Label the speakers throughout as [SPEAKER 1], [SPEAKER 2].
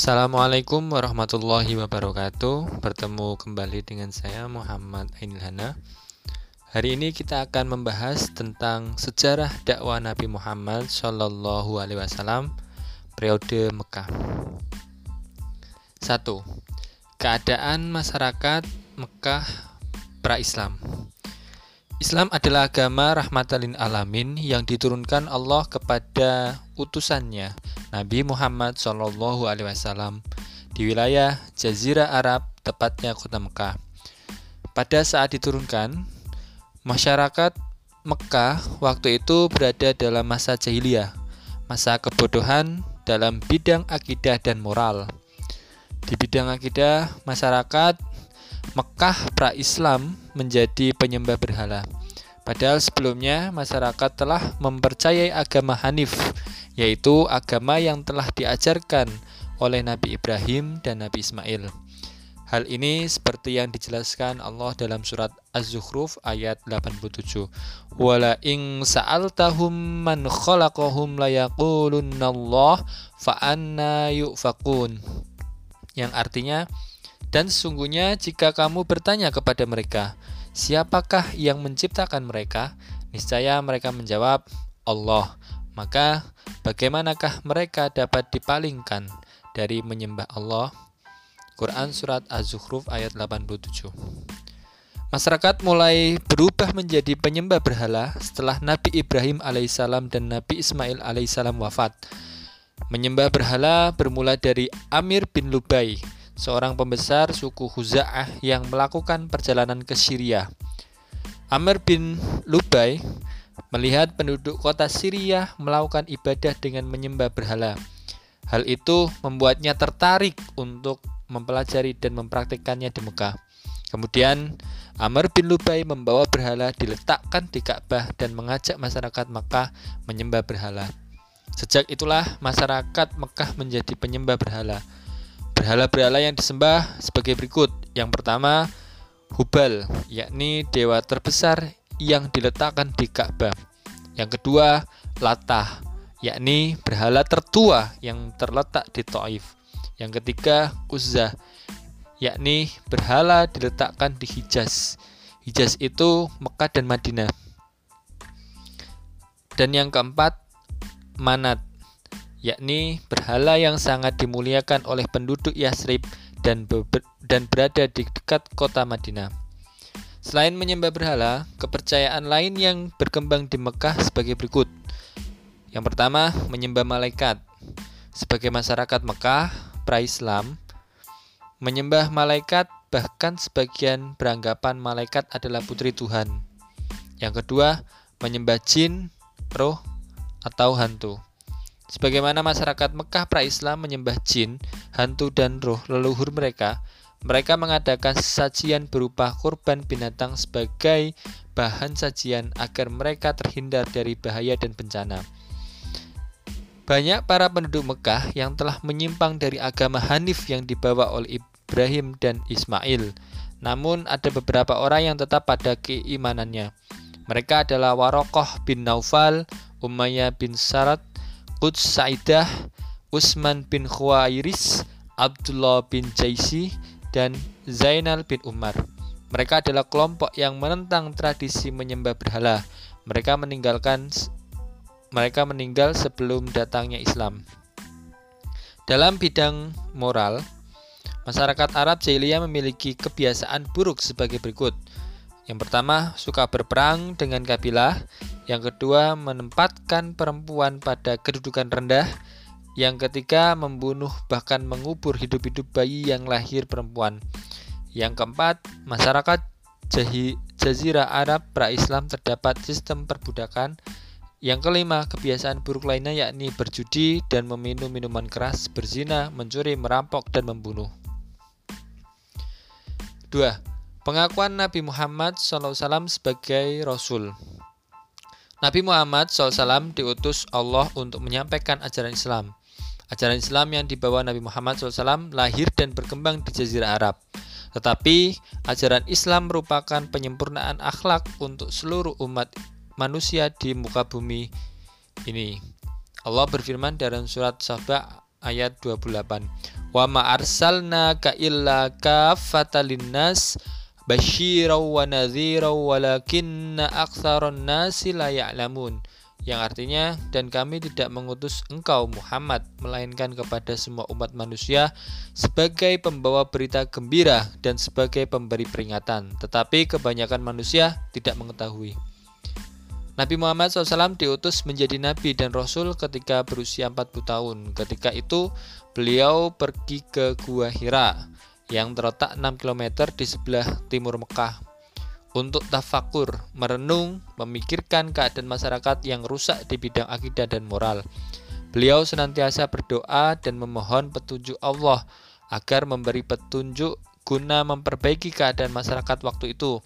[SPEAKER 1] Assalamualaikum warahmatullahi wabarakatuh Bertemu kembali dengan saya Muhammad Ainilhana Hari ini kita akan membahas tentang sejarah dakwah Nabi Muhammad Shallallahu Alaihi Wasallam periode Mekah. 1. Keadaan masyarakat Mekah pra-Islam. Islam adalah agama rahmatan alamin yang diturunkan Allah kepada utusannya Nabi Muhammad Shallallahu Alaihi Wasallam di wilayah Jazirah Arab, tepatnya kota Mekah. Pada saat diturunkan, masyarakat Mekah waktu itu berada dalam masa jahiliyah, masa kebodohan dalam bidang akidah dan moral. Di bidang akidah, masyarakat Mekah pra-Islam menjadi penyembah berhala. Padahal sebelumnya masyarakat telah mempercayai agama Hanif yaitu agama yang telah diajarkan oleh Nabi Ibrahim dan Nabi Ismail. Hal ini seperti yang dijelaskan Allah dalam surat Az-Zukhruf ayat 87. Wala ing sa'altahum man khalaqahum layaqulunallah fa yufakun. Yang artinya dan sesungguhnya jika kamu bertanya kepada mereka, siapakah yang menciptakan mereka? Niscaya mereka menjawab, Allah. Maka bagaimanakah mereka dapat dipalingkan dari menyembah Allah? Quran Surat Az-Zukhruf ayat 87 Masyarakat mulai berubah menjadi penyembah berhala setelah Nabi Ibrahim alaihissalam dan Nabi Ismail alaihissalam wafat. Menyembah berhala bermula dari Amir bin Lubai, seorang pembesar suku Huza'ah yang melakukan perjalanan ke Syria. Amir bin Lubai melihat penduduk kota Syria melakukan ibadah dengan menyembah berhala. Hal itu membuatnya tertarik untuk mempelajari dan mempraktikkannya di Mekah. Kemudian Amr bin Lubai membawa berhala diletakkan di Ka'bah dan mengajak masyarakat Mekah menyembah berhala. Sejak itulah masyarakat Mekah menjadi penyembah berhala. Berhala-berhala yang disembah sebagai berikut. Yang pertama, Hubal, yakni dewa terbesar yang diletakkan di Ka'bah. Yang kedua, Latah, yakni berhala tertua yang terletak di Taif. Yang ketiga, Uzza, yakni berhala diletakkan di Hijaz. Hijaz itu Mekah dan Madinah. Dan yang keempat, Manat, yakni berhala yang sangat dimuliakan oleh penduduk Yasrib dan, dan berada di dekat kota Madinah. Selain menyembah berhala, kepercayaan lain yang berkembang di Mekah sebagai berikut. Yang pertama, menyembah malaikat. Sebagai masyarakat Mekah, pra-Islam, menyembah malaikat bahkan sebagian beranggapan malaikat adalah putri Tuhan. Yang kedua, menyembah jin, roh, atau hantu. Sebagaimana masyarakat Mekah pra-Islam menyembah jin, hantu, dan roh leluhur mereka, mereka mengadakan sajian berupa kurban binatang sebagai bahan sajian agar mereka terhindar dari bahaya dan bencana. Banyak para penduduk Mekah yang telah menyimpang dari agama Hanif yang dibawa oleh Ibrahim dan Ismail. Namun ada beberapa orang yang tetap pada keimanannya. Mereka adalah Warokoh bin Naufal, Umayyah bin Sarat, Quds Sa'idah, Usman bin Khuwairis, Abdullah bin Jaisi, dan Zainal bin Umar. Mereka adalah kelompok yang menentang tradisi menyembah berhala. Mereka meninggalkan mereka meninggal sebelum datangnya Islam. Dalam bidang moral, masyarakat Arab jahiliyah memiliki kebiasaan buruk sebagai berikut. Yang pertama, suka berperang dengan kabilah. Yang kedua, menempatkan perempuan pada kedudukan rendah. Yang ketiga, membunuh bahkan mengubur hidup-hidup bayi yang lahir perempuan. Yang keempat, masyarakat Jazirah Arab pra-Islam terdapat sistem perbudakan. Yang kelima, kebiasaan buruk lainnya yakni berjudi dan meminum minuman keras, berzina, mencuri, merampok, dan membunuh. 2. Pengakuan Nabi Muhammad SAW sebagai Rasul Nabi Muhammad SAW diutus Allah untuk menyampaikan ajaran Islam. Ajaran Islam yang dibawa Nabi Muhammad SAW lahir dan berkembang di Jazirah Arab. Tetapi, ajaran Islam merupakan penyempurnaan akhlak untuk seluruh umat manusia di muka bumi ini. Allah berfirman dalam surat Saba ayat 28. Wa ma arsalnaka illa kaffatan linnas basyirau wa nadhirau walakinna aktsaron nasi la ya'lamun yang artinya dan kami tidak mengutus engkau Muhammad melainkan kepada semua umat manusia sebagai pembawa berita gembira dan sebagai pemberi peringatan. Tetapi kebanyakan manusia tidak mengetahui. Nabi Muhammad SAW diutus menjadi nabi dan rasul ketika berusia 40 tahun. Ketika itu beliau pergi ke Gua Hira yang terletak 6 km di sebelah timur Mekah untuk tafakur, merenung, memikirkan keadaan masyarakat yang rusak di bidang akidah dan moral. Beliau senantiasa berdoa dan memohon petunjuk Allah agar memberi petunjuk guna memperbaiki keadaan masyarakat waktu itu.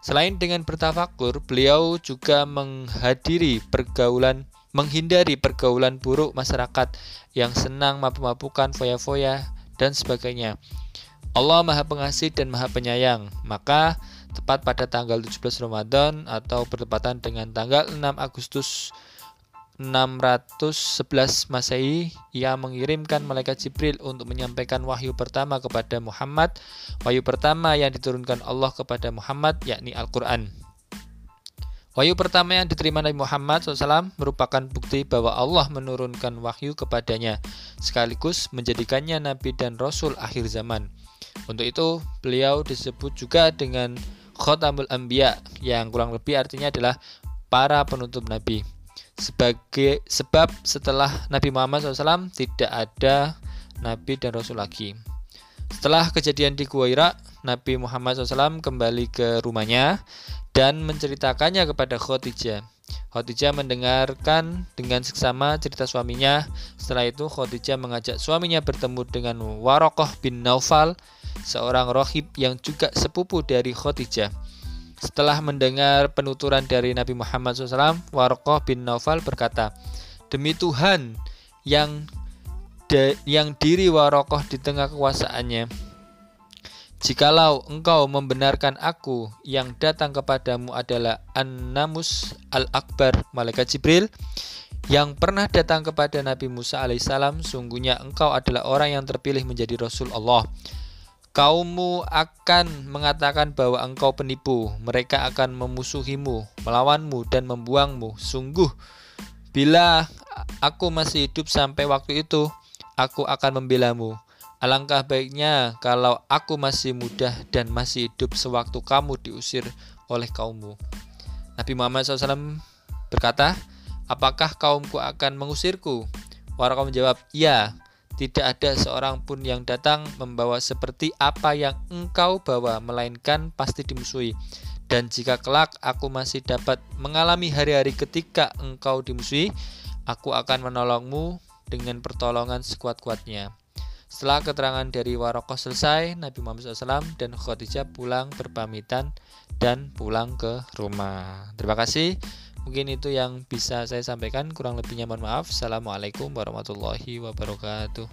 [SPEAKER 1] Selain dengan bertafakur, beliau juga menghadiri pergaulan menghindari pergaulan buruk masyarakat yang senang mabuk-mabukan, foya-foya, dan sebagainya. Allah Maha Pengasih dan Maha Penyayang. Maka tepat pada tanggal 17 Ramadan atau bertepatan dengan tanggal 6 Agustus 611 Masehi ia mengirimkan malaikat Jibril untuk menyampaikan wahyu pertama kepada Muhammad. Wahyu pertama yang diturunkan Allah kepada Muhammad yakni Al-Qur'an. Wahyu pertama yang diterima Nabi Muhammad SAW merupakan bukti bahwa Allah menurunkan wahyu kepadanya, sekaligus menjadikannya Nabi dan Rasul akhir zaman. Untuk itu, beliau disebut juga dengan Khotamul Anbiya yang kurang lebih artinya adalah para penutup Nabi. Sebagai sebab setelah Nabi Muhammad SAW tidak ada Nabi dan Rasul lagi. Setelah kejadian di Gua Hira, Nabi Muhammad SAW kembali ke rumahnya dan menceritakannya kepada Khadijah. Khadijah mendengarkan dengan seksama cerita suaminya. Setelah itu Khadijah mengajak suaminya bertemu dengan Warokoh bin Naufal seorang rohib yang juga sepupu dari Khadijah. Setelah mendengar penuturan dari Nabi Muhammad SAW, Warqah bin Naufal berkata, Demi Tuhan yang de, yang diri Warokoh di tengah kekuasaannya, Jikalau engkau membenarkan aku yang datang kepadamu adalah An-Namus Al-Akbar, Malaikat Jibril, yang pernah datang kepada Nabi Musa alaihissalam, sungguhnya engkau adalah orang yang terpilih menjadi Rasul Allah kaummu akan mengatakan bahwa engkau penipu. Mereka akan memusuhimu, melawanmu, dan membuangmu. Sungguh, bila aku masih hidup sampai waktu itu, aku akan membelamu. Alangkah baiknya kalau aku masih muda dan masih hidup sewaktu kamu diusir oleh kaummu. Nabi Muhammad SAW berkata, Apakah kaumku akan mengusirku? Waraka menjawab, Ya, tidak ada seorang pun yang datang membawa seperti apa yang engkau bawa, melainkan pasti dimusuhi. Dan jika kelak aku masih dapat mengalami hari-hari ketika engkau dimusuhi, aku akan menolongmu dengan pertolongan sekuat-kuatnya. Setelah keterangan dari Warokoh selesai, Nabi Muhammad SAW dan Khadijah pulang berpamitan dan pulang ke rumah. Terima kasih. Mungkin itu yang bisa saya sampaikan. Kurang lebihnya mohon maaf. Assalamualaikum warahmatullahi wabarakatuh.